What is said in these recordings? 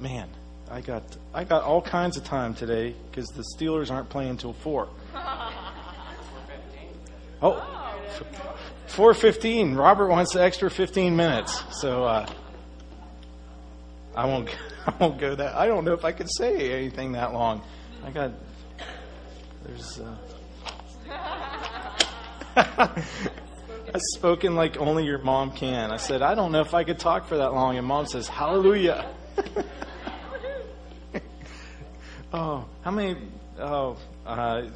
man, I got I got all kinds of time today because the Steelers aren't playing until four. Oh, four fifteen. Robert wants the extra fifteen minutes, so uh, I won't. I won't go that. I don't know if I could say anything that long. I got. There's. Uh, I've spoken like only your mom can. I said, I don't know if I could talk for that long. And mom says, Hallelujah. Oh, how many? Oh, uh,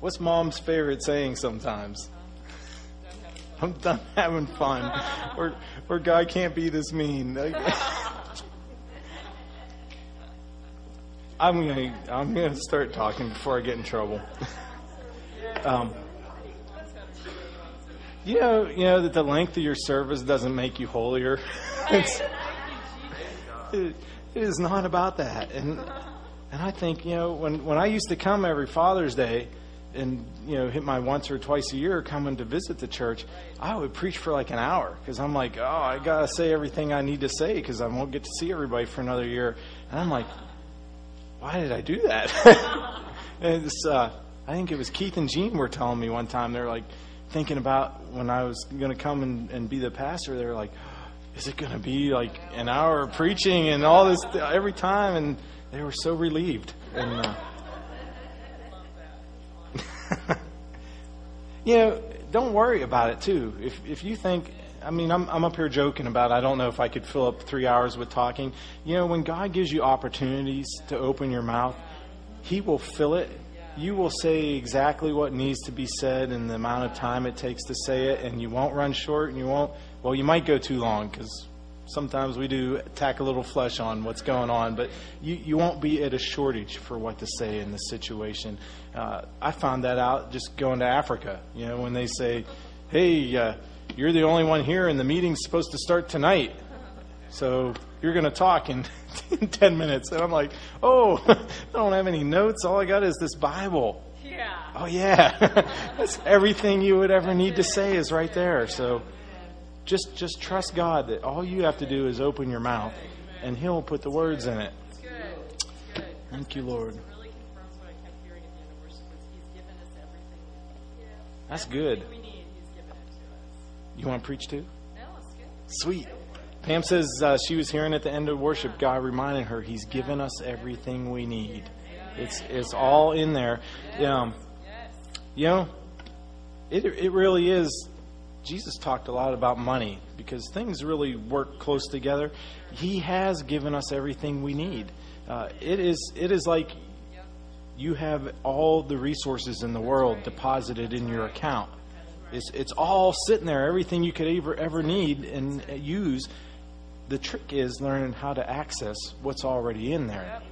what's mom's favorite saying sometimes? I'm done having fun. Or, or God can't be this mean. I'm gonna I'm gonna start talking before I get in trouble. um, you know, you know that the length of your service doesn't make you holier. It, it is not about that, and and I think you know when when I used to come every Father's Day, and you know hit my once or twice a year coming to visit the church, I would preach for like an hour because I'm like, oh, I gotta say everything I need to say because I won't get to see everybody for another year, and I'm like, why did I do that? and it's, uh, I think it was Keith and Jean were telling me one time they're like thinking about when I was going to come and, and be the pastor. They're like, is it going to be like an hour of preaching and all this every time? And they were so relieved. And uh, you know, don't worry about it too. If if you think, I mean, I'm I'm up here joking about. I don't know if I could fill up three hours with talking. You know, when God gives you opportunities to open your mouth, He will fill it. You will say exactly what needs to be said in the amount of time it takes to say it, and you won't run short, and you won't. Well, you might go too long because sometimes we do tack a little flesh on what's going on, but you, you won't be at a shortage for what to say in this situation. Uh, I found that out just going to Africa. You know, when they say, hey, uh, you're the only one here and the meeting's supposed to start tonight. So you're going to talk in, in 10 minutes. And I'm like, oh, I don't have any notes. All I got is this Bible. Yeah. Oh, yeah. That's everything you would ever need to say is right there. So just, just trust God that all you have to do is open your mouth and He'll put the words in it. Thank you, Lord. That's good. You want to preach too? Sweet. Pam says uh, she was hearing at the end of worship, God reminded her He's given us everything we need. It's it's all in there. Um, you know, it it really is. Jesus talked a lot about money because things really work close together. He has given us everything we need. Uh, it is it is like you have all the resources in the world deposited in your account. It's it's all sitting there, everything you could ever ever need and use. The trick is learning how to access what's already in there.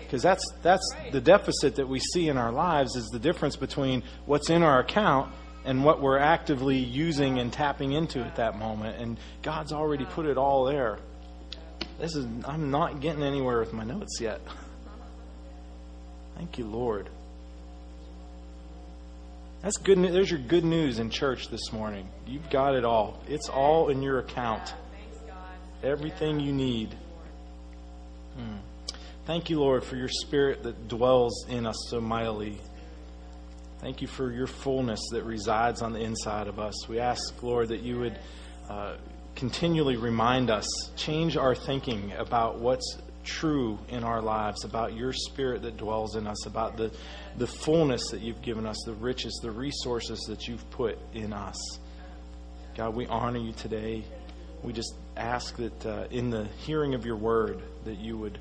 Because that's that's the deficit that we see in our lives is the difference between what's in our account and what we're actively using and tapping into at that moment. And God's already put it all there. This is I'm not getting anywhere with my notes yet. Thank you, Lord. That's good. ne- There's your good news in church this morning. You've got it all. It's all in your account. Everything you need. Hmm. Thank you, Lord, for your spirit that dwells in us so mightily. Thank you for your fullness that resides on the inside of us. We ask, Lord, that you would uh, continually remind us, change our thinking about what's true in our lives, about your spirit that dwells in us, about the, the fullness that you've given us, the riches, the resources that you've put in us. God, we honor you today. We just ask that uh, in the hearing of your word, that you would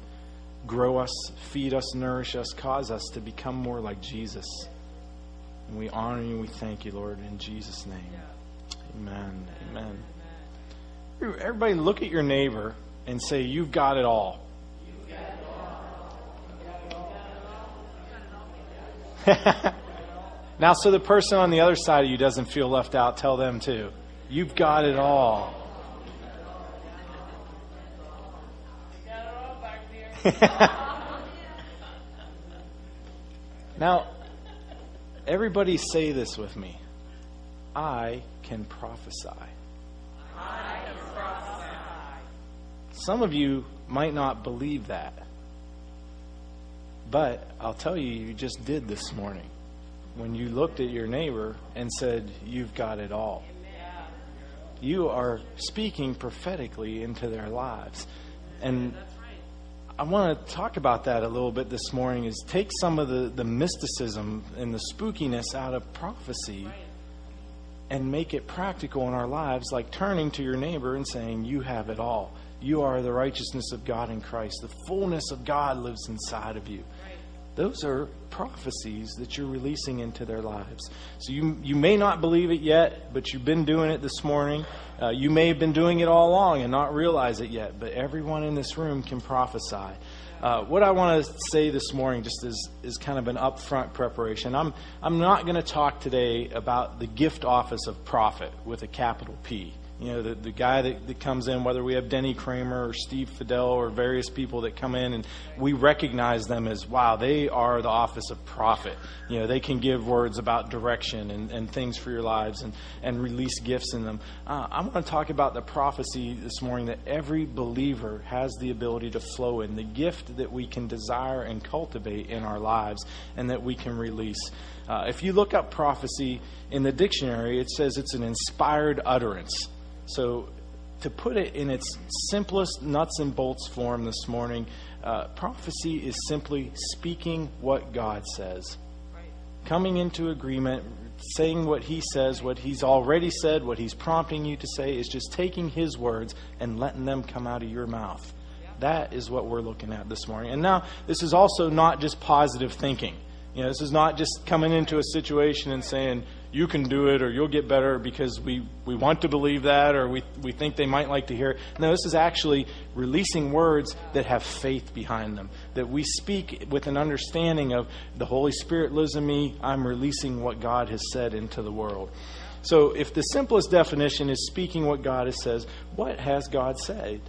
grow us, feed us, nourish us, cause us to become more like Jesus. And we honor you and we thank you, Lord, in Jesus' name. Amen. Amen. Everybody, look at your neighbor and say, You've got it all. now, so the person on the other side of you doesn't feel left out, tell them too. You've got it all. now, everybody say this with me I can prophesy. I can prophesy. some of you might not believe that. But I'll tell you, you just did this morning when you looked at your neighbor and said, You've got it all. You are speaking prophetically into their lives. And I want to talk about that a little bit this morning is take some of the, the mysticism and the spookiness out of prophecy and make it practical in our lives, like turning to your neighbor and saying, You have it all. You are the righteousness of God in Christ. The fullness of God lives inside of you. Those are prophecies that you're releasing into their lives. So you, you may not believe it yet, but you've been doing it this morning. Uh, you may have been doing it all along and not realize it yet, but everyone in this room can prophesy. Uh, what I want to say this morning, just as is kind of an upfront preparation, I'm I'm not going to talk today about the gift office of prophet with a capital P. You know, the, the guy that, that comes in, whether we have Denny Cramer or Steve Fidel or various people that come in and we recognize them as, wow, they are the office of prophet. You know, they can give words about direction and, and things for your lives and, and release gifts in them. Uh, I want to talk about the prophecy this morning that every believer has the ability to flow in, the gift that we can desire and cultivate in our lives and that we can release. Uh, if you look up prophecy in the dictionary, it says it's an inspired utterance. So, to put it in its simplest nuts and bolts form this morning, uh, prophecy is simply speaking what God says, coming into agreement, saying what He says, what He's already said, what He's prompting you to say, is just taking His words and letting them come out of your mouth. That is what we're looking at this morning. And now, this is also not just positive thinking. You know, this is not just coming into a situation and saying, you can do it or you'll get better because we, we want to believe that or we, we think they might like to hear it. No, this is actually releasing words that have faith behind them, that we speak with an understanding of the Holy Spirit lives in me, I'm releasing what God has said into the world. So, if the simplest definition is speaking what God has said, what has God said?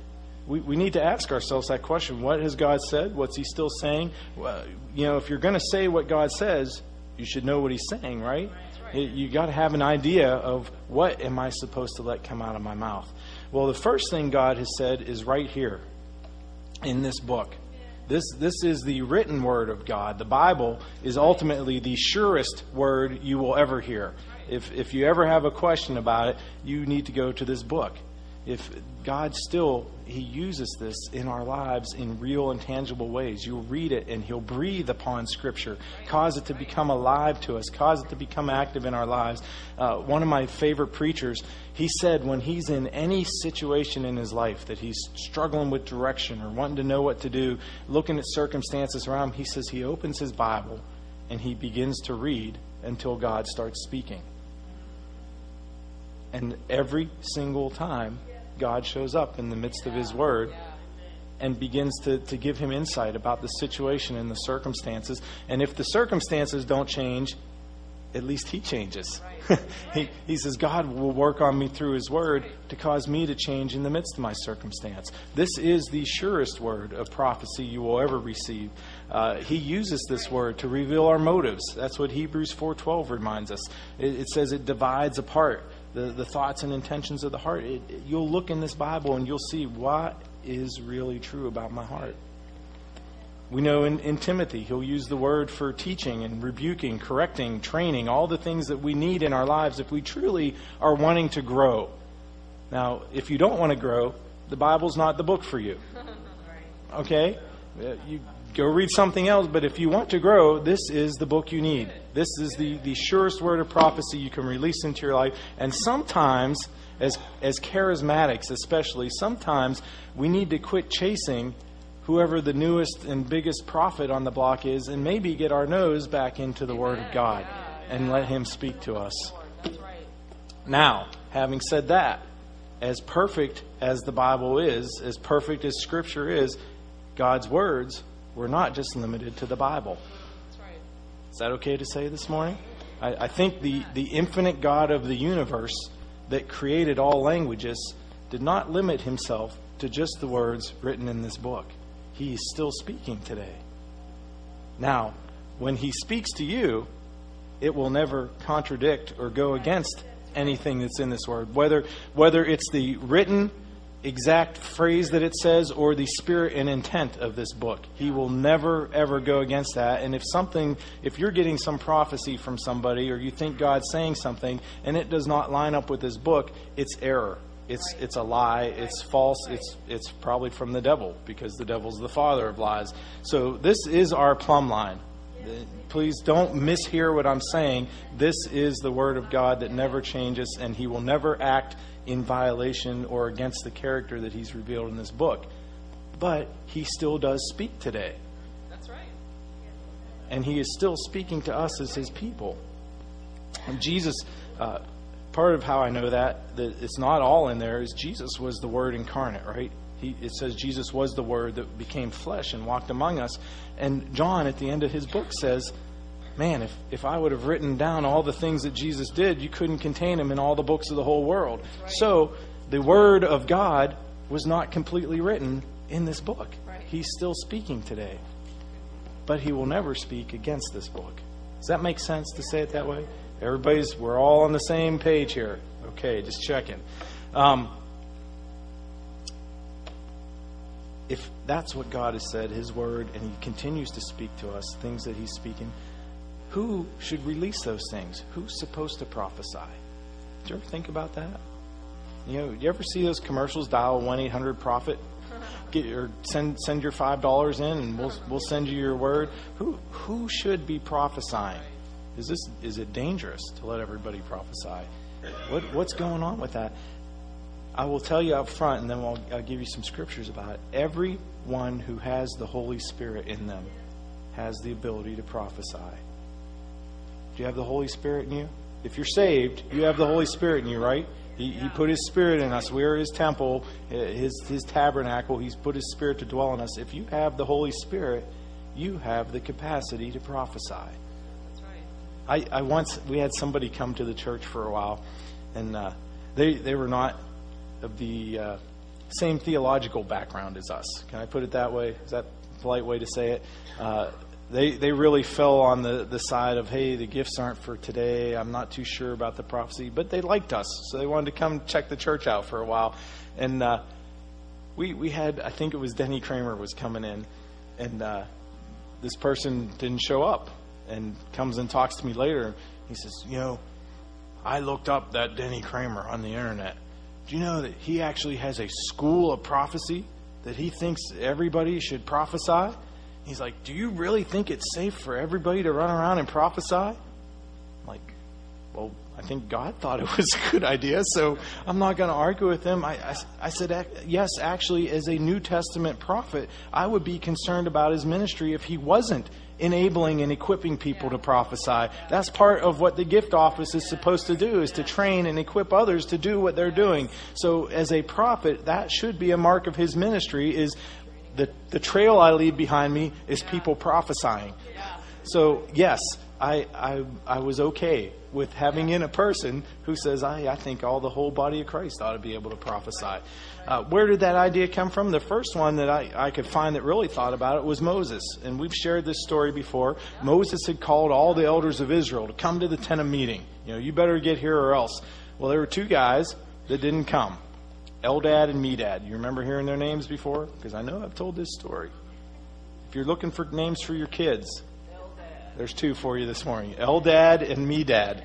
We, we need to ask ourselves that question. What has God said? What's He still saying? Well, you know, if you're going to say what God says, you should know what He's saying, right? You got to have an idea of what am I supposed to let come out of my mouth. Well, the first thing God has said is right here in this book. This, this is the written word of God. The Bible is ultimately the surest word you will ever hear. If, if you ever have a question about it, you need to go to this book if God still He uses this in our lives in real and tangible ways. You'll read it and He'll breathe upon Scripture, cause it to become alive to us, cause it to become active in our lives. Uh, one of my favorite preachers, he said when he's in any situation in his life that he's struggling with direction or wanting to know what to do, looking at circumstances around him, he says he opens his Bible and he begins to read until God starts speaking. And every single time, God shows up in the midst of His Word and begins to, to give him insight about the situation and the circumstances. And if the circumstances don't change, at least he changes. he, he says, God will work on me through his word to cause me to change in the midst of my circumstance. This is the surest word of prophecy you will ever receive. Uh, he uses this word to reveal our motives. That's what Hebrews 4.12 reminds us. It, it says it divides apart the, the thoughts and intentions of the heart. It, it, you'll look in this Bible and you'll see what is really true about my heart. We know in, in Timothy, he'll use the word for teaching and rebuking, correcting, training, all the things that we need in our lives if we truly are wanting to grow. Now, if you don't want to grow, the Bible's not the book for you. Okay? Uh, you go read something else, but if you want to grow, this is the book you need. This is the, the surest word of prophecy you can release into your life. And sometimes, as, as charismatics especially, sometimes we need to quit chasing whoever the newest and biggest prophet on the block is and maybe get our nose back into the Word of God and let Him speak to us. Now, having said that, as perfect as the Bible is, as perfect as Scripture is, God's words we're not just limited to the Bible. Is that okay to say this morning? I, I think the, the infinite God of the universe that created all languages did not limit himself to just the words written in this book. He is still speaking today. Now, when he speaks to you, it will never contradict or go against anything that's in this word. Whether whether it's the written exact phrase that it says or the spirit and intent of this book. He will never, ever go against that. And if something, if you're getting some prophecy from somebody or you think God's saying something and it does not line up with this book, it's error. It's, it's a lie. It's false. It's, it's probably from the devil because the devil's the father of lies. So this is our plumb line. Uh, please don't mishear what I'm saying. This is the Word of God that never changes, and He will never act in violation or against the character that He's revealed in this book. But He still does speak today. That's right. And He is still speaking to us as His people. And Jesus, uh, part of how I know that, that it's not all in there, is Jesus was the Word incarnate, right? He, it says Jesus was the Word that became flesh and walked among us. And John, at the end of his book, says, Man, if, if I would have written down all the things that Jesus did, you couldn't contain them in all the books of the whole world. Right. So the Word of God was not completely written in this book. Right. He's still speaking today. But he will never speak against this book. Does that make sense to say it that way? Everybody's, we're all on the same page here. Okay, just checking. Um, if that's what God has said, His Word, and He continues to speak to us, things that He's speaking, who should release those things? Who's supposed to prophesy? Did you ever think about that? You know, you ever see those commercials? Dial one eight hundred prophet, get or send send your five dollars in, and we'll we'll send you your word. Who who should be prophesying? Is this is it dangerous to let everybody prophesy? What what's going on with that? I will tell you up front, and then I'll, I'll give you some scriptures about it. Everyone who has the Holy Spirit in them has the ability to prophesy. Do you have the Holy Spirit in you? If you're saved, you have the Holy Spirit in you, right? He, he put His Spirit in us. We are His temple, His, His tabernacle. He's put His Spirit to dwell in us. If you have the Holy Spirit, you have the capacity to prophesy. That's right. I, I once we had somebody come to the church for a while, and uh, they they were not of the uh, same theological background as us. Can I put it that way? Is that a polite way to say it? Uh, they they really fell on the the side of hey the gifts aren't for today. I'm not too sure about the prophecy, but they liked us, so they wanted to come check the church out for a while, and uh, we we had I think it was Denny Cramer was coming in, and uh, this person didn't show up, and comes and talks to me later. He says, you know, I looked up that Denny Cramer on the internet. Do you know that he actually has a school of prophecy that he thinks everybody should prophesy? He's like, Do you really think it's safe for everybody to run around and prophesy? I'm like, well, I think God thought it was a good idea, so I'm not going to argue with him. I, I, I said, yes, actually, as a New Testament prophet, I would be concerned about his ministry if he wasn't enabling and equipping people to prophesy. That's part of what the gift office is supposed to do, is to train and equip others to do what they're doing. So as a prophet, that should be a mark of his ministry, is the, the trail I leave behind me is people prophesying. So, yes, I, I, I was okay with having in a person who says, I, I think all the whole body of Christ ought to be able to prophesy. Uh, where did that idea come from? The first one that I, I could find that really thought about it was Moses. And we've shared this story before. Moses had called all the elders of Israel to come to the tent of meeting. You know, you better get here or else. Well, there were two guys that didn't come Eldad and Medad. You remember hearing their names before? Because I know I've told this story. If you're looking for names for your kids, there's two for you this morning Eldad and Medad.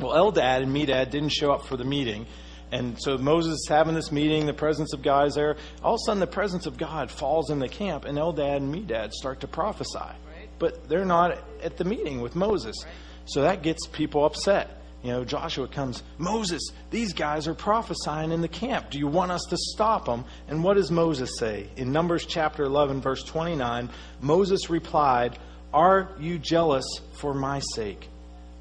well, Eldad and Medad didn't show up for the meeting. And so Moses is having this meeting, the presence of God is there. All of a sudden, the presence of God falls in the camp, and Eldad and Medad start to prophesy. But they're not at the meeting with Moses. So that gets people upset. You know, Joshua comes, Moses, these guys are prophesying in the camp. Do you want us to stop them? And what does Moses say? In Numbers chapter 11, verse 29, Moses replied, Are you jealous for my sake?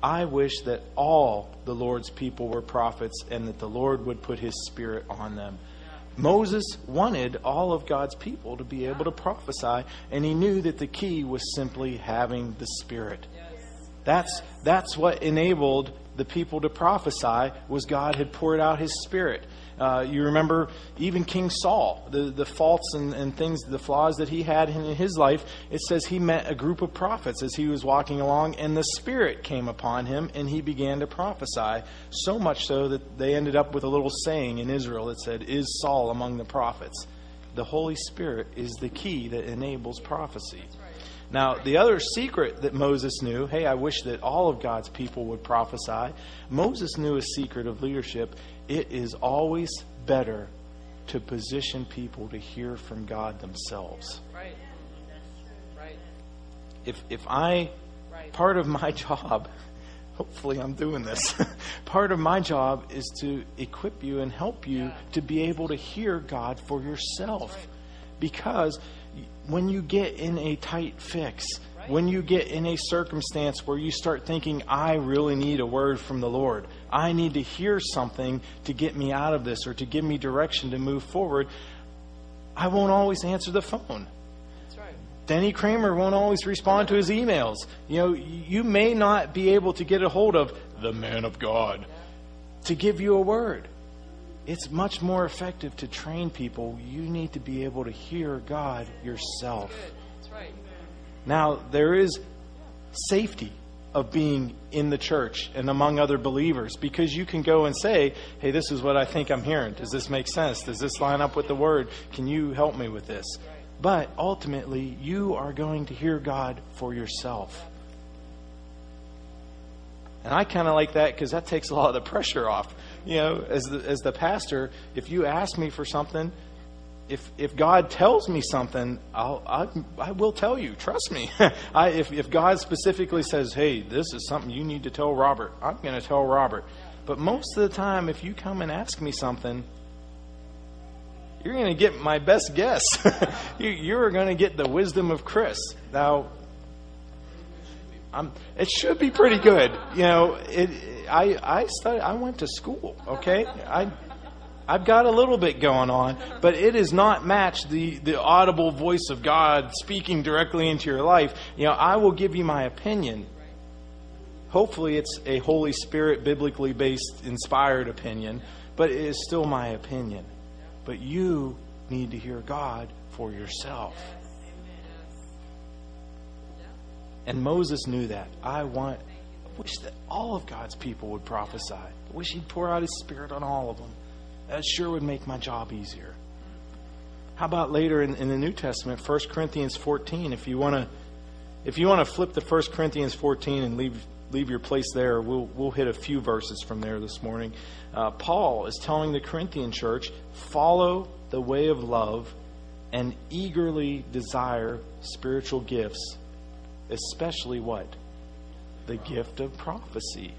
I wish that all the Lord's people were prophets and that the Lord would put his spirit on them. Moses wanted all of God's people to be able to prophesy, and he knew that the key was simply having the Spirit. That's, that's what enabled the people to prophesy was God had poured out his spirit. Uh, you remember even King Saul, the, the faults and, and things, the flaws that he had in his life. It says he met a group of prophets as he was walking along, and the Spirit came upon him, and he began to prophesy. So much so that they ended up with a little saying in Israel that said, Is Saul among the prophets? The Holy Spirit is the key that enables prophecy. Now, the other secret that Moses knew hey, I wish that all of God's people would prophesy. Moses knew a secret of leadership. It is always better to position people to hear from God themselves. Right. Right. If, if I, Right. part of my job, hopefully I'm doing this, part of my job is to equip you and help you Yeah. to be able to hear God for yourself. Because when you get in a tight fix, when you get in a circumstance where you start thinking, I really need a word from the Lord, I need to hear something to get me out of this or to give me direction to move forward, I won't always answer the phone. That's right. Denny Cramer won't always respond to his emails. You know, you may not be able to get a hold of the man of God to give you a word. It's much more effective to train people. You need to be able to hear God yourself. That's right. Now, there is safety of being in the church and among other believers because you can go and say, hey, this is what I think I'm hearing. Does this make sense? Does this line up with the word? Can you help me with this? But ultimately, you are going to hear God for yourself. And I kind of like that because that takes a lot of the pressure off. You know, as the, as the pastor, if you ask me for something, if if God tells me something, I'll I, I will tell you. Trust me. I, if if God specifically says, "Hey, this is something you need to tell Robert," I'm going to tell Robert. But most of the time, if you come and ask me something, you're going to get my best guess. you, you're going to get the wisdom of Chris. Now, I'm, it should be pretty good. You know, it, I I studied. I went to school. Okay, I I've got a little bit going on, but it is not matched the the audible voice of God speaking directly into your life. You know, I will give you my opinion. Hopefully, it's a Holy Spirit, biblically based, inspired opinion, but it is still my opinion. But you need to hear God for yourself. And Moses knew that. I want, I wish that all of God's people would prophesy. I wish He'd pour out His Spirit on all of them. That sure would make my job easier. How about later in, in the New Testament, 1 Corinthians 14? If you want to, if you want to flip to 1 Corinthians 14 and leave leave your place there, we'll we'll hit a few verses from there this morning. Uh, Paul is telling the Corinthian church, follow the way of love, and eagerly desire spiritual gifts, especially what the gift of prophecy.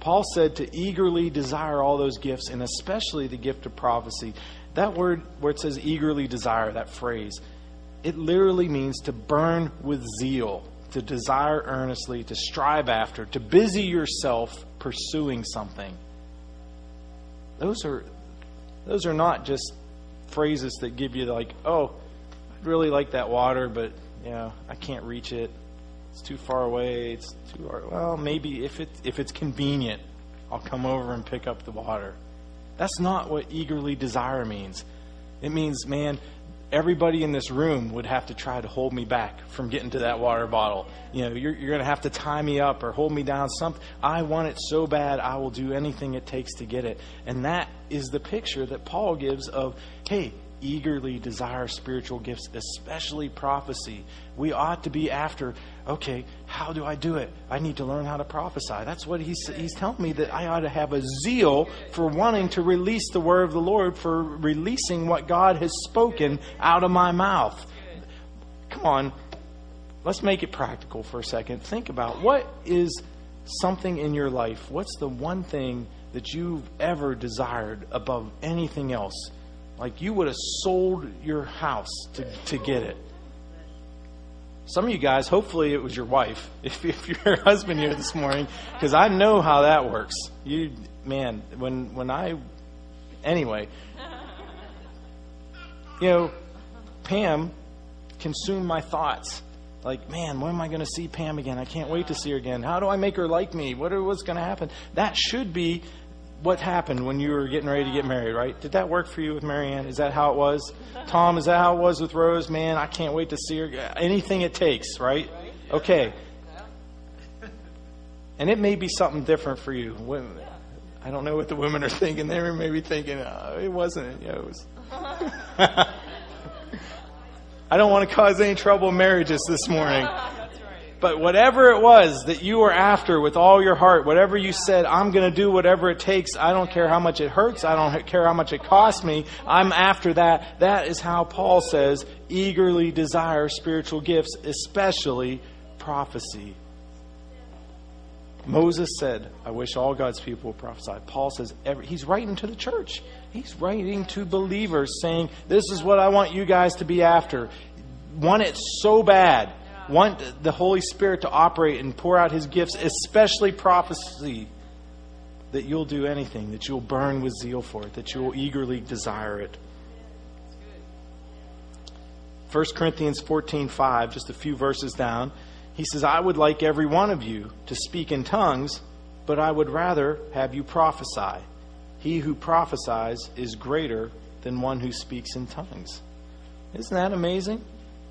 Paul said to eagerly desire all those gifts, and especially the gift of prophecy. That word, where it says eagerly desire, that phrase, it literally means to burn with zeal, to desire earnestly, to strive after, to busy yourself pursuing something. Those are, those are not just phrases that give you like, oh, I'd really like that water, but you know, I can't reach it. It's too far away. It's too far. Well, maybe if it if it's convenient, I'll come over and pick up the water. That's not what eagerly desire means. It means, man, everybody in this room would have to try to hold me back from getting to that water bottle. You know, you're, you're going to have to tie me up or hold me down. Something. I want it so bad, I will do anything it takes to get it. And that is the picture that Paul gives of, hey, eagerly desire spiritual gifts, especially prophecy. We ought to be after, okay, how do I do it? I need to learn how to prophesy. That's what he's, he's telling me that I ought to have a zeal for wanting to release the word of the Lord, for releasing what God has spoken out of my mouth. Come on, let's make it practical for a second. Think about what is something in your life? What's the one thing that you've ever desired above anything else? Like you would have sold your house to, to get it. Some of you guys, hopefully it was your wife, if, if you're husband here this morning, because I know how that works. You, man, when, when I, anyway, you know, Pam consumed my thoughts. Like, man, when am I going to see Pam again? I can't wait to see her again. How do I make her like me? What what's going to happen? That should be what happened when you were getting ready to get married, right? Did that work for you with Marianne? Is that how it was? Tom, is that how it was with Rose? Man, I can't wait to see her. Anything it takes, right? Okay. And it may be something different for you. I don't know what the women are thinking. They may be thinking, oh, it wasn't. Yeah, it was. I don't want to cause any trouble in marriages this morning. But whatever it was that you were after with all your heart, whatever you said, I'm going to do whatever it takes. I don't care how much it hurts. I don't care how much it costs me. I'm after that. That is how Paul says, eagerly desire spiritual gifts, especially prophecy. Moses said, I wish all God's people would prophesy. Paul says, every, he's writing to the church. He's writing to believers saying, This is what I want you guys to be after. Want it so bad want the Holy Spirit to operate and pour out His gifts, especially prophecy, that you'll do anything, that you'll burn with zeal for it, that you will eagerly desire it. 1 Corinthians 14:5, just a few verses down, he says, "I would like every one of you to speak in tongues, but I would rather have you prophesy. He who prophesies is greater than one who speaks in tongues." Isn't that amazing?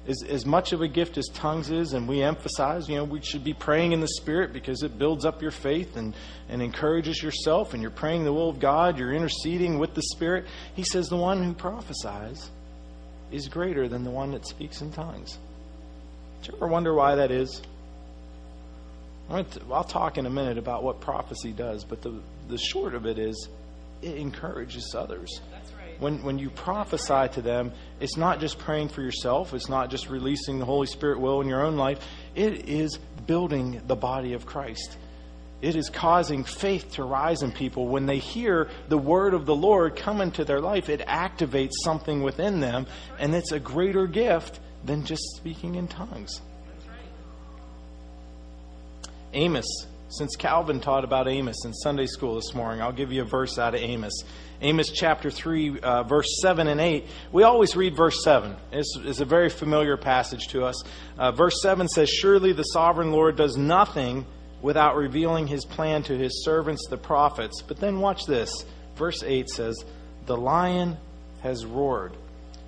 As, as much of a gift as tongues is, and we emphasize, you know, we should be praying in the Spirit because it builds up your faith and, and encourages yourself, and you're praying the will of God, you're interceding with the Spirit. He says the one who prophesies is greater than the one that speaks in tongues. Do you ever wonder why that is? I'll talk in a minute about what prophecy does, but the, the short of it is it encourages others when, when you prophesy to them, it's not just praying for yourself, it's not just releasing the Holy Spirit will in your own life, it is building the body of Christ. It is causing faith to rise in people. When they hear the word of the Lord come into their life, it activates something within them, and it's a greater gift than just speaking in tongues. Amos, since Calvin taught about Amos in Sunday school this morning, I'll give you a verse out of Amos. Amos chapter 3, uh, verse 7 and 8. We always read verse 7. It's, it's a very familiar passage to us. Uh, verse 7 says, Surely the sovereign Lord does nothing without revealing his plan to his servants, the prophets. But then watch this. Verse 8 says, The lion has roared.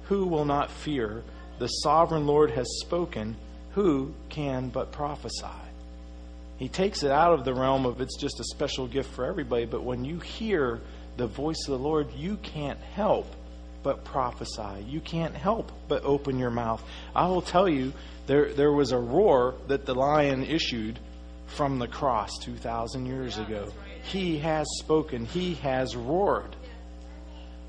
Who will not fear? The sovereign Lord has spoken. Who can but prophesy? He takes it out of the realm of it's just a special gift for everybody, but when you hear the voice of the Lord, you can't help but prophesy. You can't help but open your mouth. I will tell you, there, there was a roar that the lion issued from the cross 2,000 years ago. He has spoken, he has roared.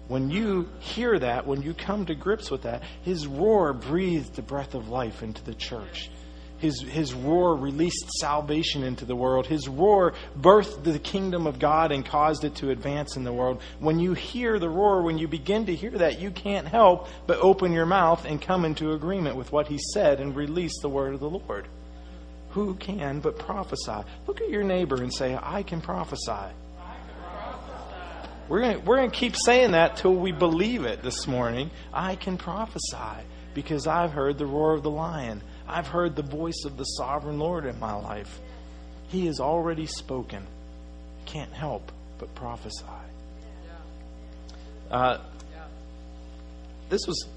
When you hear that, when you come to grips with that, his roar breathed the breath of life into the church. His, his roar released salvation into the world. His roar birthed the kingdom of God and caused it to advance in the world. When you hear the roar, when you begin to hear that, you can't help but open your mouth and come into agreement with what he said and release the word of the Lord. Who can but prophesy? Look at your neighbor and say, I can prophesy. We're going we're going to keep saying that till we believe it this morning. I can prophesy because I've heard the roar of the lion. I've heard the voice of the sovereign Lord in my life. He has already spoken. Can't help but prophesy. Uh, this was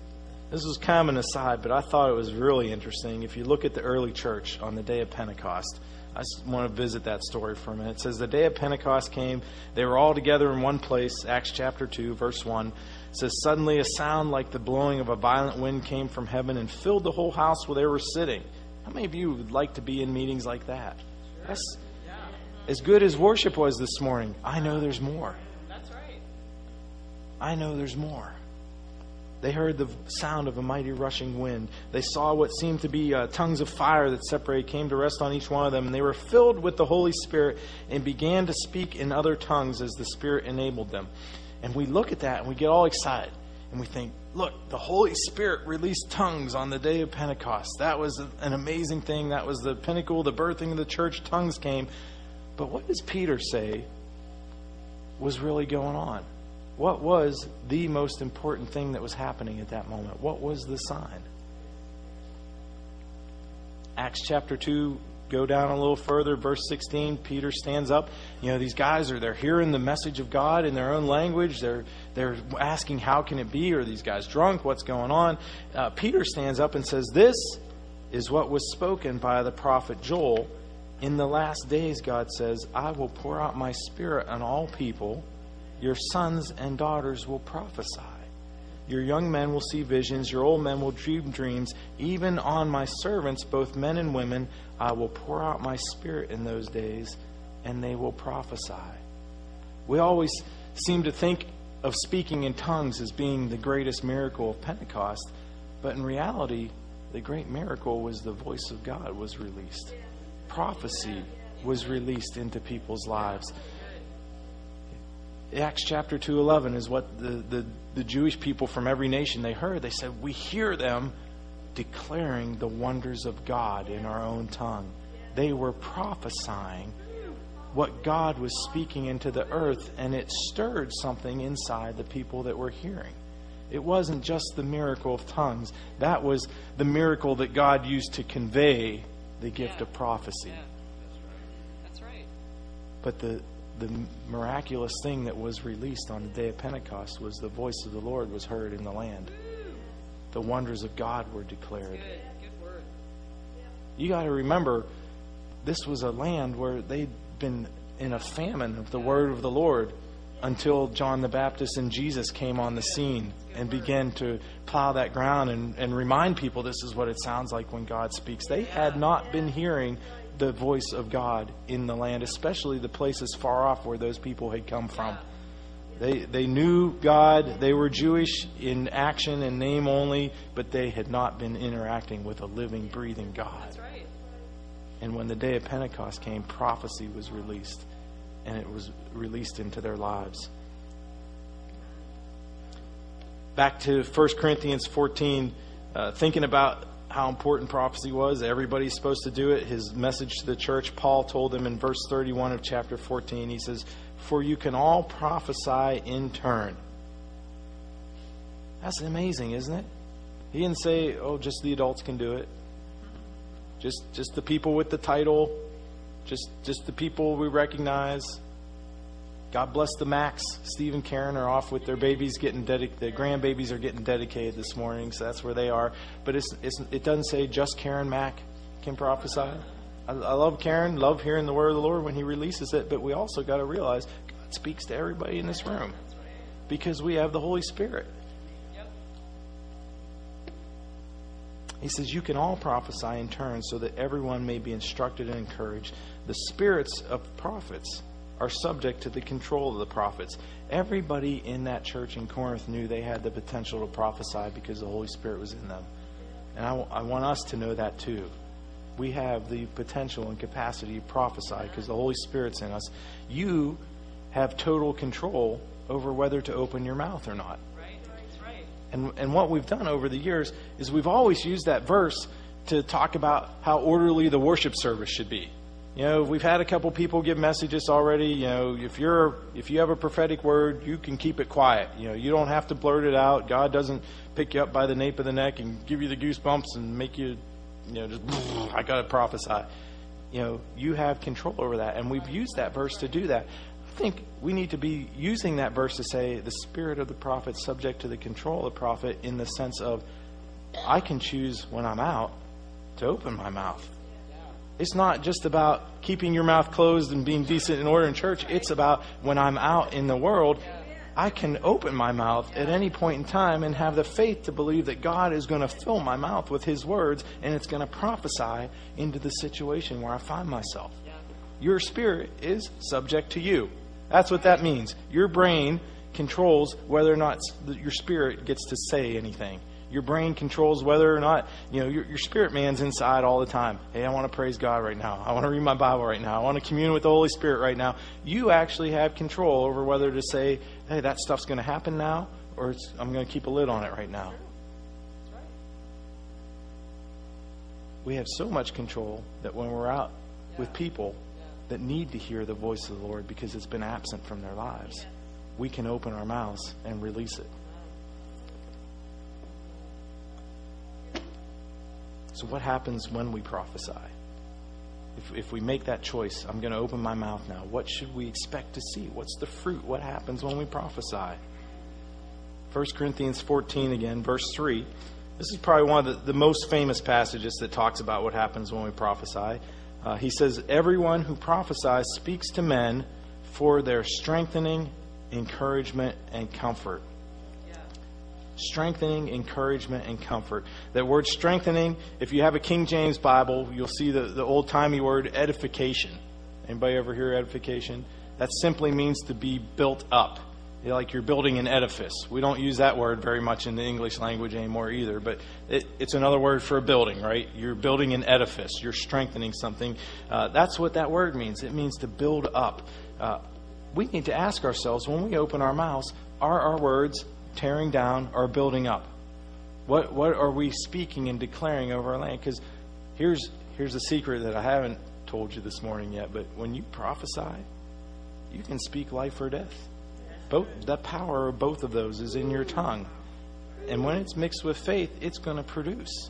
this was kind of an aside, but I thought it was really interesting. If you look at the early church on the day of Pentecost, I just want to visit that story for a minute. It says the day of Pentecost came; they were all together in one place. Acts chapter two, verse one says, Suddenly a sound like the blowing of a violent wind came from heaven and filled the whole house where they were sitting. How many of you would like to be in meetings like that? That's as good as worship was this morning. I know there's more. That's right. I know there's more. They heard the sound of a mighty rushing wind. They saw what seemed to be uh, tongues of fire that separated, came to rest on each one of them, and they were filled with the Holy Spirit and began to speak in other tongues as the Spirit enabled them. And we look at that and we get all excited. And we think, look, the Holy Spirit released tongues on the day of Pentecost. That was an amazing thing. That was the pinnacle, the birthing of the church. Tongues came. But what does Peter say was really going on? What was the most important thing that was happening at that moment? What was the sign? Acts chapter 2, go down a little further, verse 16, Peter stands up. You know, these guys are they're hearing the message of God in their own language. They're they're asking how can it be? Are these guys drunk? What's going on? Uh, Peter stands up and says, "This is what was spoken by the prophet Joel. In the last days, God says, I will pour out my spirit on all people. Your sons and daughters will prophesy." Your young men will see visions, your old men will dream dreams. Even on my servants, both men and women, I will pour out my spirit in those days, and they will prophesy. We always seem to think of speaking in tongues as being the greatest miracle of Pentecost, but in reality, the great miracle was the voice of God was released. Prophecy was released into people's lives. Acts chapter 2:11 is what the, the, the Jewish people from every nation they heard. They said, "We hear them declaring the wonders of God in our own tongue." They were prophesying what God was speaking into the earth, and it stirred something inside the people that were hearing. It wasn't just the miracle of tongues. That was the miracle that God used to convey the gift Yeah. of prophecy. Yeah. That's right. But the the miraculous thing that was released on the day of Pentecost was the voice of the Lord was heard in the land. The wonders of God were declared. Good. Good. You got to remember, this was a land where they'd been in a famine of the word of the Lord until John the Baptist and Jesus came on the scene and began to plow that ground and, and remind people this is what it sounds like when God speaks. They had not been hearing the voice of God in the land, especially the places far off where those people had come from. They, they knew God, they were Jewish in action and name only, but they had not been interacting with a living, breathing God. Right. And when the day of Pentecost came, prophecy was released, and it was released into their lives. Back to 1 Corinthians 14, uh, thinking about how important prophecy was. Everybody's supposed to do it. His message to the church, Paul told them in verse 31 of chapter 14, he says, For you can all prophesy in turn. That's amazing, isn't it? He didn't say, oh, just the adults can do it just just the people with the title, just just the people we recognize. God bless the Macks. Steve and Karen are off with their babies getting dedicated. The grandbabies are getting dedicated this morning, so that's where they are. But it's, it's it doesn't say just Karen Mack can prophesy. I, I love Karen, love hearing the word of the Lord when He releases it. But we also got to realize God speaks to everybody in this room because we have the Holy Spirit. He says, You can all prophesy in turn so that everyone may be instructed and encouraged. The spirits of prophets are subject to the control of the prophets. Everybody in that church in Corinth knew they had the potential to prophesy because the Holy Spirit was in them. And I, I want us to know that too. We have the potential and capacity to prophesy because the Holy Spirit's in us. You have total control over whether to open your mouth or not. Right. Right. And, and what we've done over the years is we've always used that verse to talk about how orderly the worship service should be. You know, we've had a couple people give messages already. You know, if you're if you have a prophetic word, you can keep it quiet. You know, you don't have to blurt it out. God doesn't pick you up by the nape of the neck and give you the goosebumps and make you, you know, just I got to prophesy. You know, you have control over that, and we've used that verse to do that. I think we need to be using that verse to say the spirit of the prophet subject to the control of the prophet in the sense of I can choose when I'm out to open my mouth. It's not just about keeping your mouth closed and being decent in order in church. It's about when I'm out in the world, I can open my mouth at any point in time and have the faith to believe that God is going to fill my mouth with His words and it's going to prophesy into the situation where I find myself. Your spirit is subject to you. That's what that means. Your brain controls whether or not your spirit gets to say anything. Your brain controls whether or not, you know, your, your spirit man's inside all the time. Hey, I want to praise God right now. I want to read my Bible right now. I want to commune with the Holy Spirit right now. You actually have control over whether to say, hey, that stuff's going to happen now, or it's, I'm going to keep a lid on it right now. Right. We have so much control that when we're out with people that need to hear the voice of the Lord because it's been absent from their lives, we can open our mouths and release it. So, what happens when we prophesy? If, if we make that choice, I'm going to open my mouth now. What should we expect to see? What's the fruit? What happens when we prophesy? 1 Corinthians 14 again, verse 3. This is probably one of the, the most famous passages that talks about what happens when we prophesy. Uh, he says, Everyone who prophesies speaks to men for their strengthening, encouragement, and comfort strengthening, encouragement, and comfort. That word strengthening, if you have a King James Bible, you'll see the, the old timey word edification. Anybody ever hear edification? That simply means to be built up. Like you're building an edifice. We don't use that word very much in the English language anymore either, but it, it's another word for a building, right? You're building an edifice. You're strengthening something. Uh, that's what that word means. It means to build up. Uh, we need to ask ourselves when we open our mouths, are our words tearing down, or building up? What, what are we speaking and declaring over our land? Because here's, here's a secret that I haven't told you this morning yet, but when you prophesy, you can speak life or death. Both, the power of both of those is in your tongue. And when it's mixed with faith, it's going to produce.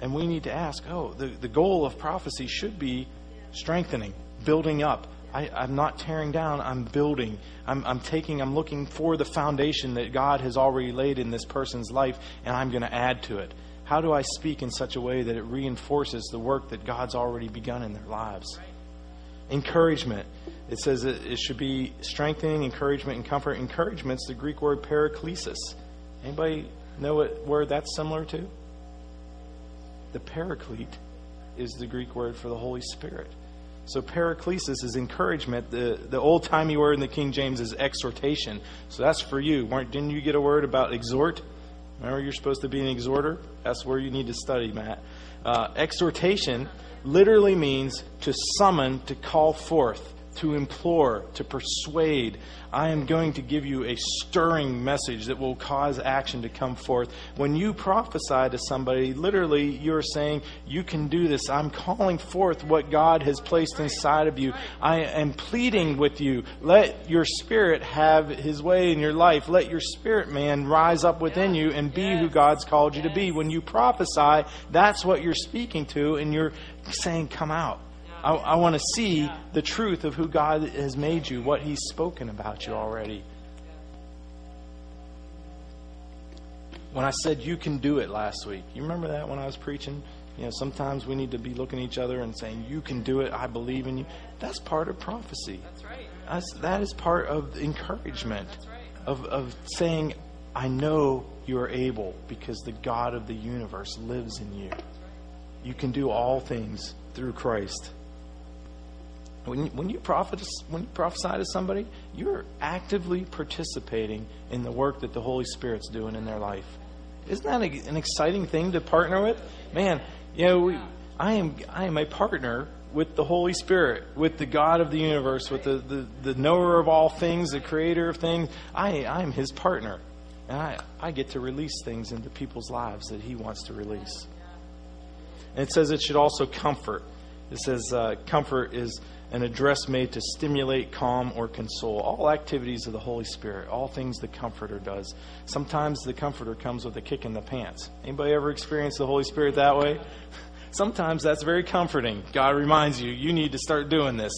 And we need to ask oh, the, the goal of prophecy should be strengthening, building up, I, am not tearing down, I'm building. I'm, I'm taking, I'm looking for the foundation that God has already laid in this person's life, and I'm going to add to it. How do I speak in such a way that it reinforces the work that God's already begun in their lives? Encouragement. It says it, it should be strengthening, encouragement, and comfort. Encouragement's the Greek word paraklesis. Anybody know what word that's similar to? The paraclete is the Greek word for the Holy Spirit. So paraklesis is encouragement. The, the old timey word in the King James is exhortation. So that's for you. Weren't, didn't you get a word about exhort? Remember, you're supposed to be an exhorter? That's where you need to study, Matt. Uh, exhortation literally means to summon, to call forth to implore, to persuade. I am going to give you a stirring message that will cause action to come forth. When you prophesy to somebody, literally, you're saying, You can do this. I'm calling forth what God has placed inside of you. I am pleading with you. Let your spirit have his way in your life. Let your spirit man rise up within you and be who God's called you to be. When you prophesy, that's what you're speaking to, and you're saying, Come out. I, I want to see the truth of who God has made you, what He's spoken about you already. When I said you can do it last week, you remember that when I was preaching? You know, sometimes we need to be looking at each other and saying, You can do it. I believe in you. That's part of prophecy. That's right. That's, that is part of encouragement, That's right. of, of saying, I know you are able because the God of the universe lives in you. You can do all things through Christ. When when you, prophet, when you prophesy to somebody, you're actively participating in the work that the Holy Spirit's doing in their life. Isn't that a, an exciting thing to partner with? Man, you know, we, I am I am a partner with the Holy Spirit, with the God of the universe, with the, the, the knower of all things, the creator of things. I, I am his partner. And I, I get to release things into people's lives that he wants to release. And it says it should also comfort. It says uh, comfort is an address made to stimulate, calm, or console. All activities of the Holy Spirit, all things the Comforter does. Sometimes the Comforter comes with a kick in the pants. Anybody ever experienced the Holy Spirit that way? Sometimes that's very comforting. God reminds you, you need to start doing this.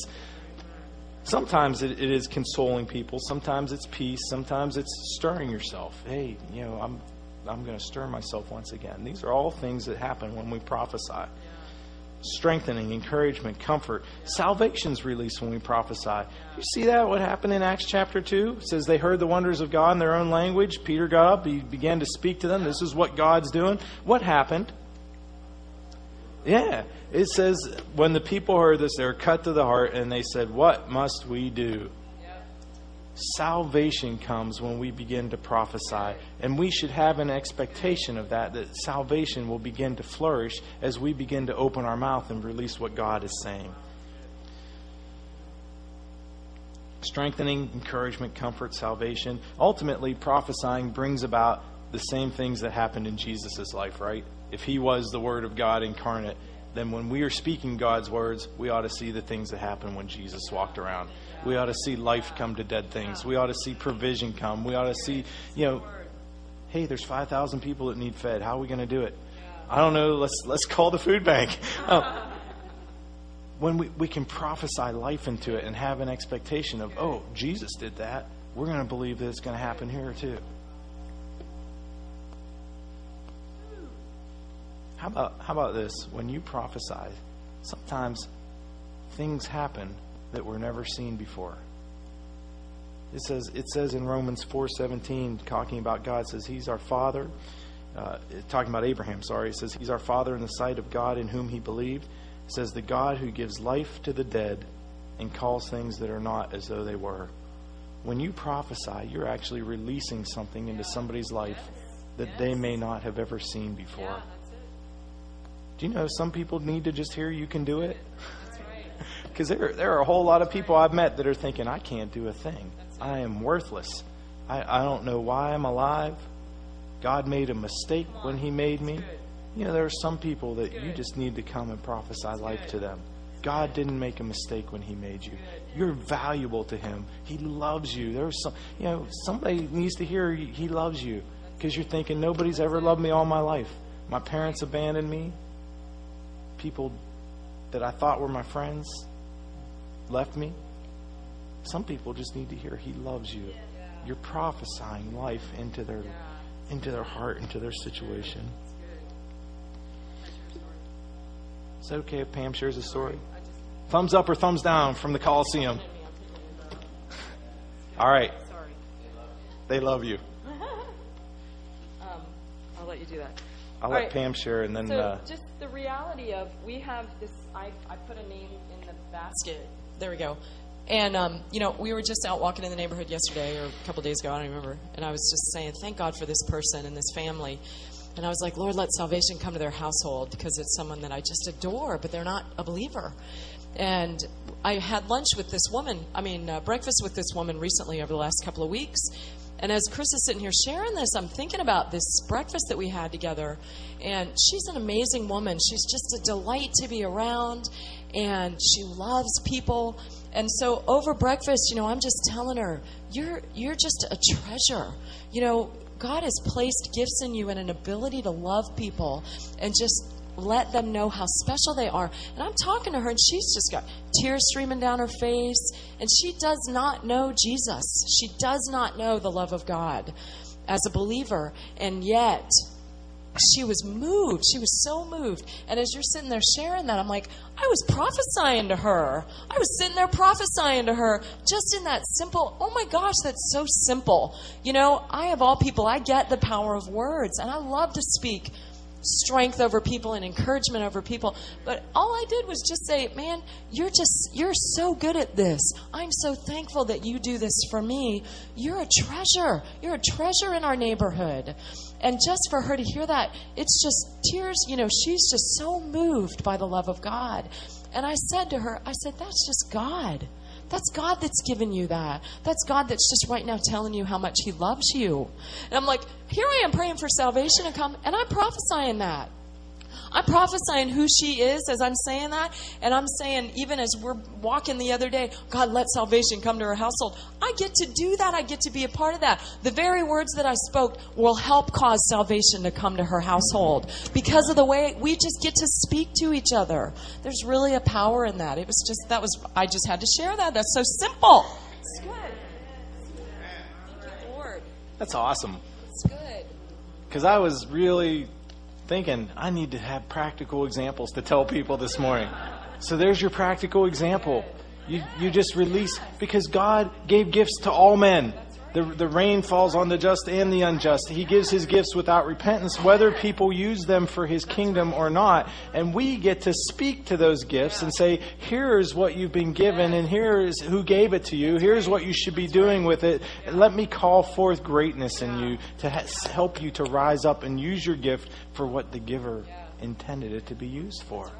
Sometimes it, it is consoling people. Sometimes it's peace. Sometimes it's stirring yourself. Hey, you know, I'm, I'm going to stir myself once again. These are all things that happen when we prophesy strengthening, encouragement, comfort. Salvation's released when we prophesy. You see that? What happened in Acts chapter 2? It says they heard the wonders of God in their own language. Peter got up, he began to speak to them. This is what God's doing. What happened? Yeah. It says when the people heard this, they were cut to the heart and they said, What must we do? Salvation comes when we begin to prophesy. And we should have an expectation of that, that salvation will begin to flourish as we begin to open our mouth and release what God is saying. Strengthening, encouragement, comfort, salvation. Ultimately, prophesying brings about the same things that happened in Jesus' life, right? If he was the Word of God incarnate, then when we are speaking God's words, we ought to see the things that happened when Jesus walked around. We ought to see life come to dead things. We ought to see provision come. We ought to see, you know, hey, there's 5,000 people that need fed. How are we going to do it? I don't know. Let's let's call the food bank. Uh, when we, we can prophesy life into it and have an expectation of, oh, Jesus did that, we're going to believe that it's going to happen here too. How about how about this? When you prophesy, sometimes things happen that were never seen before. It says it says in Romans four seventeen, talking about God, says He's our Father. Uh, talking about Abraham, sorry, it says He's our Father in the sight of God in whom He believed. It says the God who gives life to the dead and calls things that are not as though they were. When you prophesy, you're actually releasing something into somebody's life that they may not have ever seen before. Do you know some people need to just hear you can do it? Because there, there are a whole lot of people I've met that are thinking, I can't do a thing. I am worthless. I, I don't know why I'm alive. God made a mistake when He made me. You know, there are some people that you just need to come and prophesy life to them. God didn't make a mistake when He made you. You're valuable to Him. He loves you. There's some, you know, somebody needs to hear He loves you because you're thinking nobody's ever loved me all my life. My parents abandoned me. People that I thought were my friends left me. Some people just need to hear He loves you. You're prophesying life into their into their heart, into their situation. Is it okay if Pam shares a story? Thumbs up or thumbs down from the Coliseum. All right. Sorry. They love you. Um, I'll let you do that. I'll All let right. Pam share and then. So uh, just the reality of we have this. I I put a name in the basket. There we go. And um, you know, we were just out walking in the neighborhood yesterday or a couple days ago. I don't remember. And I was just saying, thank God for this person and this family. And I was like, Lord, let salvation come to their household because it's someone that I just adore, but they're not a believer. And I had lunch with this woman. I mean, uh, breakfast with this woman recently over the last couple of weeks. And as Chris is sitting here sharing this, I'm thinking about this breakfast that we had together. And she's an amazing woman. She's just a delight to be around, and she loves people. And so over breakfast, you know, I'm just telling her, you're you're just a treasure. You know, God has placed gifts in you and an ability to love people and just let them know how special they are. And I'm talking to her, and she's just got tears streaming down her face, and she does not know Jesus. She does not know the love of God as a believer, and yet she was moved. She was so moved. And as you're sitting there sharing that, I'm like, I was prophesying to her. I was sitting there prophesying to her just in that simple, oh my gosh, that's so simple. You know, I, of all people, I get the power of words, and I love to speak strength over people and encouragement over people. But all I did was just say, man, you're just, you're so good at this. I'm so thankful that you do this for me. You're a treasure. You're a treasure in our neighborhood. And just for her to hear that, it's just tears, you know, she's just so moved by the love of God. And I said to her, I said, that's just God. That's God that's given you that. That's God that's just right now telling you how much He loves you. And I'm like, here I am praying for salvation to come, and I'm prophesying that. I'm prophesying who she is as I'm saying that, and I'm saying, even as we're walking the other day, God, let salvation come to her household. I get to do that. I get to be a part of that. The very words that I spoke will help cause salvation to come to her household because of the way we just get to speak to each other. There's really a power in that. It was just, that was, I just had to share that. That's so simple. It's good. Thank you, Lord. that's awesome. It's good. Because I was really thinking, I need to have practical examples to tell people this morning. So there's your practical example. You, you just release, because God gave gifts to all men. The, the rain falls on the just and the unjust. He gives his gifts without repentance, whether people use them for his kingdom or not. And we get to speak to those gifts and say, here's what you've been given, and here's who gave it to you. Here's what you should be doing with it. And let me call forth greatness in you to help you to rise up and use your gift for what the giver intended it to be used for.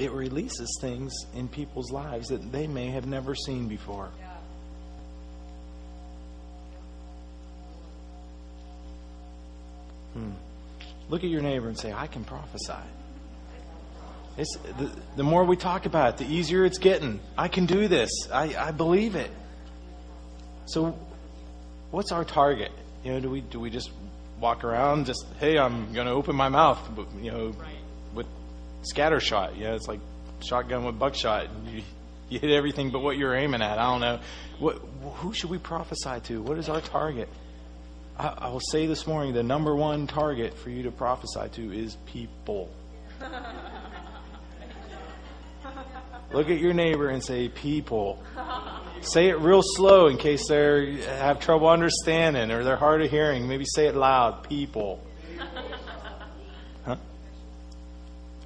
It releases things in people's lives that they may have never seen before. Hmm. Look at your neighbor and say, I can prophesy. It's, the, the more we talk about it, the easier it's getting. I can do this. I, I believe it. So, what's our target? You know, do we do we just walk around just, hey, I'm going to open my mouth, you know, with scatter shot. Yeah, it's like shotgun with buckshot. You, you hit everything but what you're aiming at. I don't know. What, who should we prophesy to? What is our target? I, I will say this morning the number one target for you to prophesy to is people. Look at your neighbor and say, people. Say it real slow in case they have trouble understanding or they're hard of hearing. Maybe say it loud, people.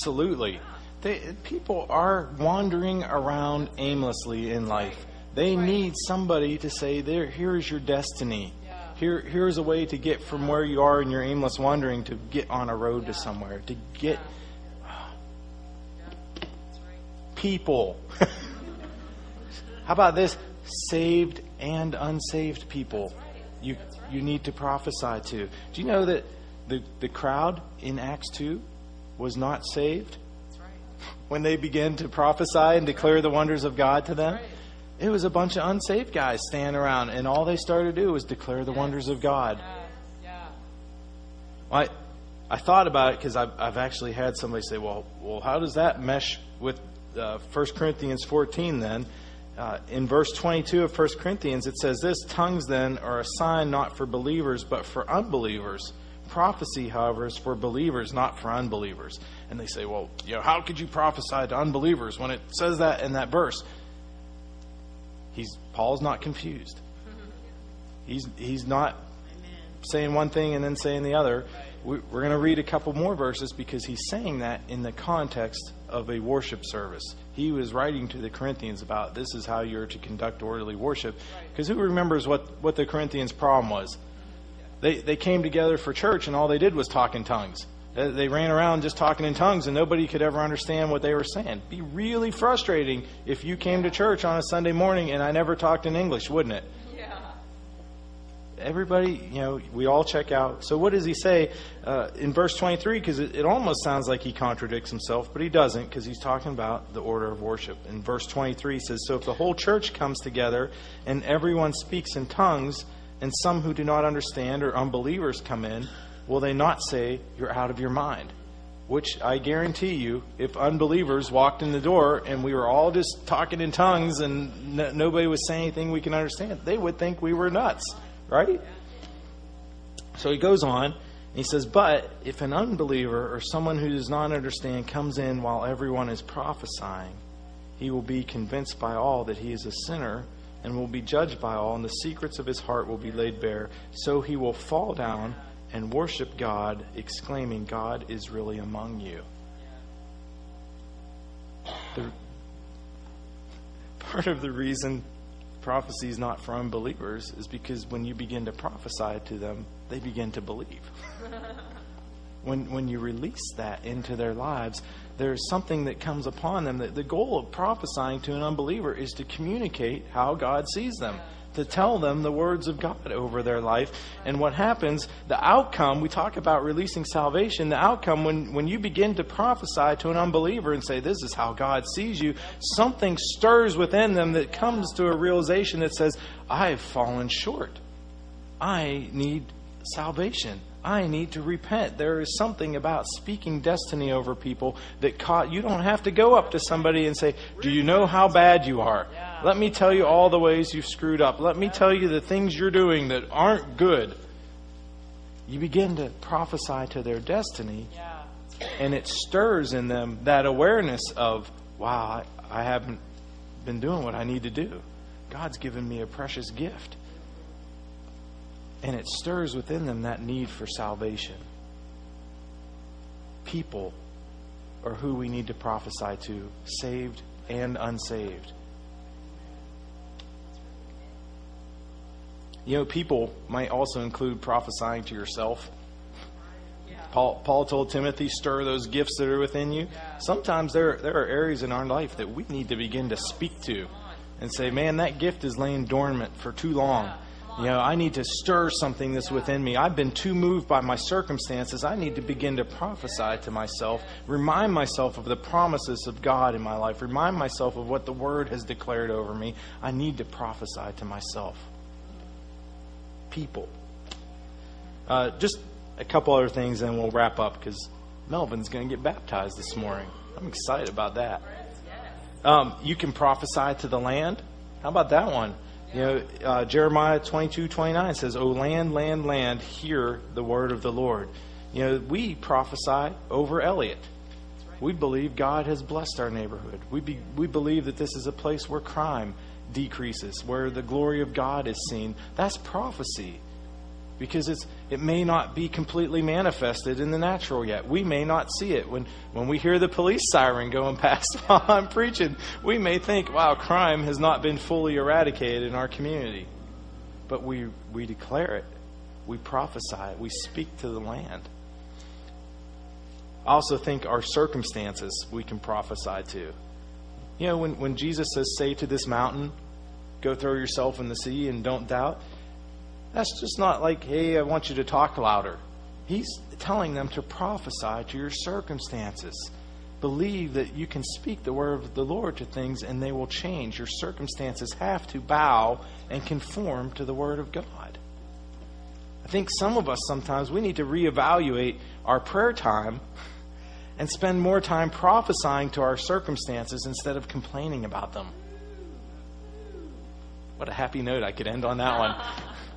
Absolutely. They, people are wandering around aimlessly in life. They need somebody to say, "There, here is your destiny. Here, here is a way to get from where you are in your aimless wandering to get on a road to somewhere. To get people. How about this? Saved and unsaved people. You you need to prophesy to. Do you know that the the crowd in Acts two was not saved when they began to prophesy and declare the wonders of God to them. It was a bunch of unsaved guys standing around, and all they started to do was declare the wonders of God. I, I thought about it because I've, I've actually had somebody say, well, well, how does that mesh with uh, 1 Corinthians 14 then? Uh, in verse 22 of 1 Corinthians, it says this Tongues then are a sign not for believers, but for unbelievers. Prophecy, however, is for believers, not for unbelievers. And they say, well, you know, how could you prophesy to unbelievers when it says that in that verse? He's Paul's not confused. He's he's not saying one thing and then saying the other. We're going to read a couple more verses because he's saying that in the context of a worship service. He was writing to the Corinthians about this is how you're to conduct orderly worship. Because who remembers what, what the Corinthians' problem was? They, they came together for church and all they did was talk in tongues. They ran around just talking in tongues and nobody could ever understand what they were saying. It'd be really frustrating if you came to church on a Sunday morning and I never talked in English, wouldn't it? Yeah. Everybody, you know, we all check out. So what does he say uh, in verse 23? Because it, it almost sounds like he contradicts himself, but he doesn't because he's talking about the order of worship. In verse 23 he says, So if the whole church comes together and everyone speaks in tongues, and some who do not understand or unbelievers come in, will they not say, You're out of your mind? Which I guarantee you, if unbelievers walked in the door and we were all just talking in tongues and n- nobody was saying anything we can understand, they would think we were nuts, right? So he goes on. He says, But if an unbeliever or someone who does not understand comes in while everyone is prophesying, he will be convinced by all that he is a sinner and will be judged by all, and the secrets of his heart will be laid bare. So he will fall down and worship God, exclaiming, God is really among you. The, part of the reason prophecy is not for unbelievers is because when you begin to prophesy to them, they begin to believe. when, when you release that into their lives, there's something that comes upon them. The, the goal of prophesying to an unbeliever is to communicate how God sees them, to tell them the words of God over their life. And what happens, the outcome, we talk about releasing salvation, the outcome when, when you begin to prophesy to an unbeliever and say, This is how God sees you, something stirs within them that comes to a realization that says, I've fallen short. I need salvation. I need to repent. There is something about speaking destiny over people that caught, you don't have to go up to somebody and say, Do you know how bad you are? Let me tell you all the ways you've screwed up. Let me tell you the things you're doing that aren't good. You begin to prophesy to their destiny, and it stirs in them that awareness of, Wow, I, I haven't been doing what I need to do. God's given me a precious gift. And it stirs within them that need for salvation. People are who we need to prophesy to, saved and unsaved. You know, people might also include prophesying to yourself. Paul, Paul told Timothy, stir those gifts that are within you. Sometimes there, there are areas in our life that we need to begin to speak to and say, man, that gift is laying dormant for too long. You know, I need to stir something that's within me. I've been too moved by my circumstances. I need to begin to prophesy to myself, remind myself of the promises of God in my life, remind myself of what the Word has declared over me. I need to prophesy to myself. People. Uh, just a couple other things, and we'll wrap up because Melvin's going to get baptized this morning. I'm excited about that. Um, you can prophesy to the land. How about that one? You know, uh, Jeremiah 22, 29 says, O land, land, land, hear the word of the Lord. You know, we prophesy over Elliott. We believe God has blessed our neighborhood. We, be, we believe that this is a place where crime decreases, where the glory of God is seen. That's prophecy because it's, it may not be completely manifested in the natural yet. We may not see it. When, when we hear the police siren going past while I'm preaching, we may think, wow, crime has not been fully eradicated in our community. But we, we declare it, we prophesy it, we speak to the land. I also think our circumstances we can prophesy to. You know, when, when Jesus says, say to this mountain, go throw yourself in the sea and don't doubt, that's just not like, hey, I want you to talk louder. He's telling them to prophesy to your circumstances. Believe that you can speak the word of the Lord to things and they will change. Your circumstances have to bow and conform to the word of God. I think some of us sometimes we need to reevaluate our prayer time and spend more time prophesying to our circumstances instead of complaining about them. What a happy note I could end on that one.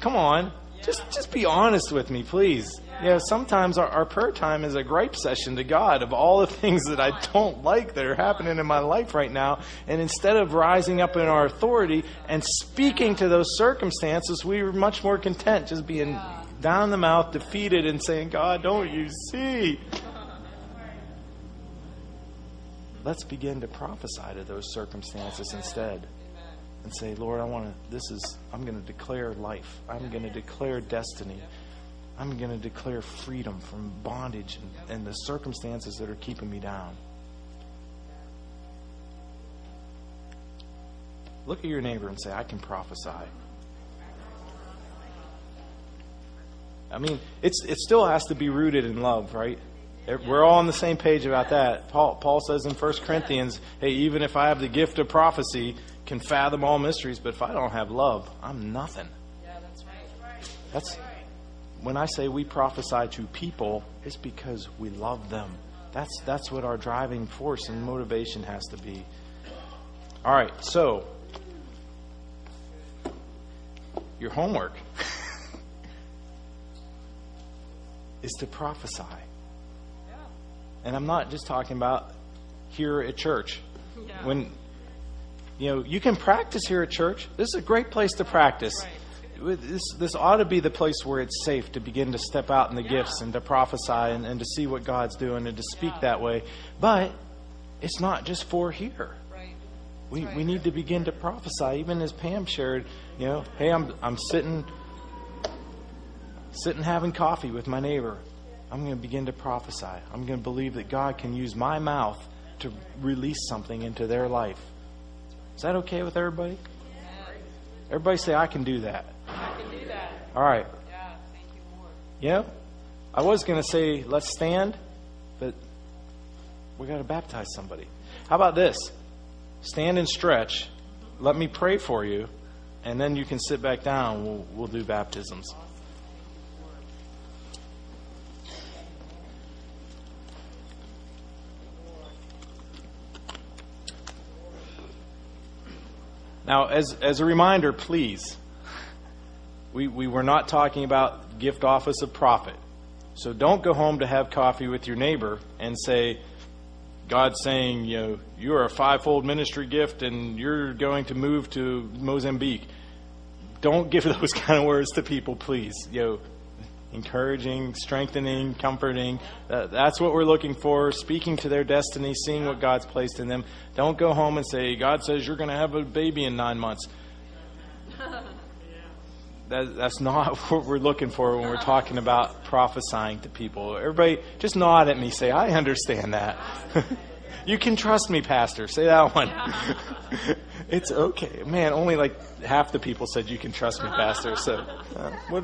Come on. Just just be honest with me, please. You know, sometimes our, our prayer time is a gripe session to God of all the things that I don't like that are happening in my life right now. And instead of rising up in our authority and speaking to those circumstances, we are much more content just being down the mouth, defeated, and saying, God, don't you see? Let's begin to prophesy to those circumstances instead and say, Lord, I want to, this is, I'm going to declare life. I'm going to declare destiny. I'm going to declare freedom from bondage and, and the circumstances that are keeping me down. Look at your neighbor and say, I can prophesy. I mean, it's, it still has to be rooted in love, right? We're all on the same page about that. Paul, Paul says in 1 Corinthians, hey, even if I have the gift of prophecy, can fathom all mysteries, but if I don't have love, I'm nothing. Yeah, that's right. That's when I say we prophesy to people, it's because we love them. That's that's what our driving force and motivation has to be. All right, so your homework is to prophesy. And I'm not just talking about here at church. Yeah. When you know, you can practice here at church. This is a great place to practice. This, this ought to be the place where it's safe to begin to step out in the gifts and to prophesy and, and to see what God's doing and to speak that way. But it's not just for here. We, we need to begin to prophesy, even as Pam shared, you know, hey, I'm, I'm sitting, sitting having coffee with my neighbor. I'm going to begin to prophesy. I'm going to believe that God can use my mouth to release something into their life. Is that okay with everybody? Everybody say, I can do that. I can do that. All right. Yeah, thank you, Lord. Yeah? I was going to say, let's stand, but we got to baptize somebody. How about this? Stand and stretch. Let me pray for you, and then you can sit back down. We'll, we'll do baptisms. Now, as, as a reminder, please, we, we were not talking about gift office of prophet. So don't go home to have coffee with your neighbor and say, God's saying, you know, you are a fivefold ministry gift and you're going to move to Mozambique. Don't give those kind of words to people, please. You know, encouraging, strengthening, comforting. That, that's what we're looking for. Speaking to their destiny, seeing what God's placed in them. Don't go home and say, God says you're going to have a baby in nine months. That, that's not what we're looking for when we're talking about prophesying to people. Everybody, just nod at me. Say, I understand that. you can trust me, Pastor. Say that one. it's okay. Man, only like half the people said you can trust me, Pastor. So, uh, what?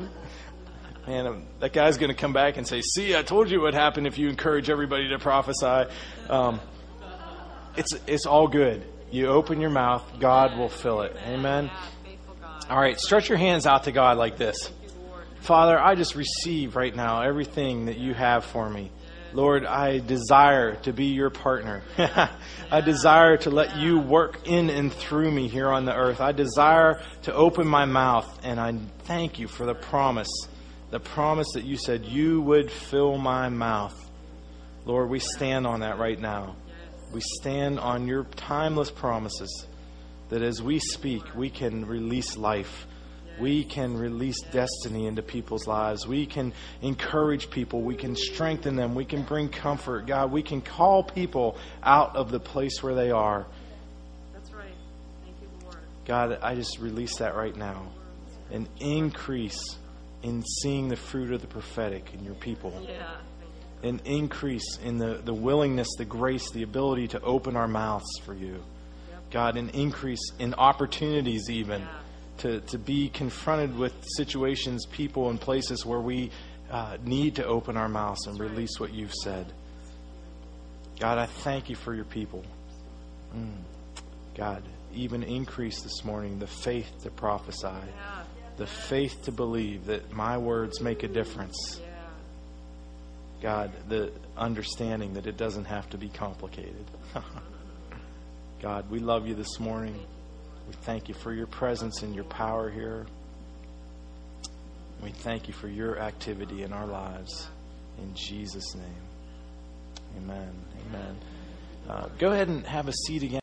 Man, um, that guy's going to come back and say, "See, I told you what happened if you encourage everybody to prophesy." Um, it's it's all good. You open your mouth, God will fill it. Amen. All right, stretch your hands out to God like this. Father, I just receive right now everything that you have for me. Lord, I desire to be your partner. I desire to let you work in and through me here on the earth. I desire to open my mouth, and I thank you for the promise the promise that you said you would fill my mouth. Lord, we stand on that right now. We stand on your timeless promises that as we speak, we can release life. We can release destiny into people's lives. We can encourage people. We can strengthen them. We can bring comfort. God, we can call people out of the place where they are. That's right. Thank you, Lord. God, I just release that right now. An increase in seeing the fruit of the prophetic in your people. Yeah. An increase in the, the willingness, the grace, the ability to open our mouths for you. God, an increase in opportunities, even Yeah. to, to be confronted with situations, people, and places where we uh, need to open our mouths and release what you've said. God, I thank you for your people. Mm. God, even increase this morning the faith to prophesy, Yeah. The faith to believe that my words make a difference. God, the understanding that it doesn't have to be complicated. God, we love you this morning. We thank you for your presence and your power here. We thank you for your activity in our lives. In Jesus' name. Amen. Amen. Uh, go ahead and have a seat again.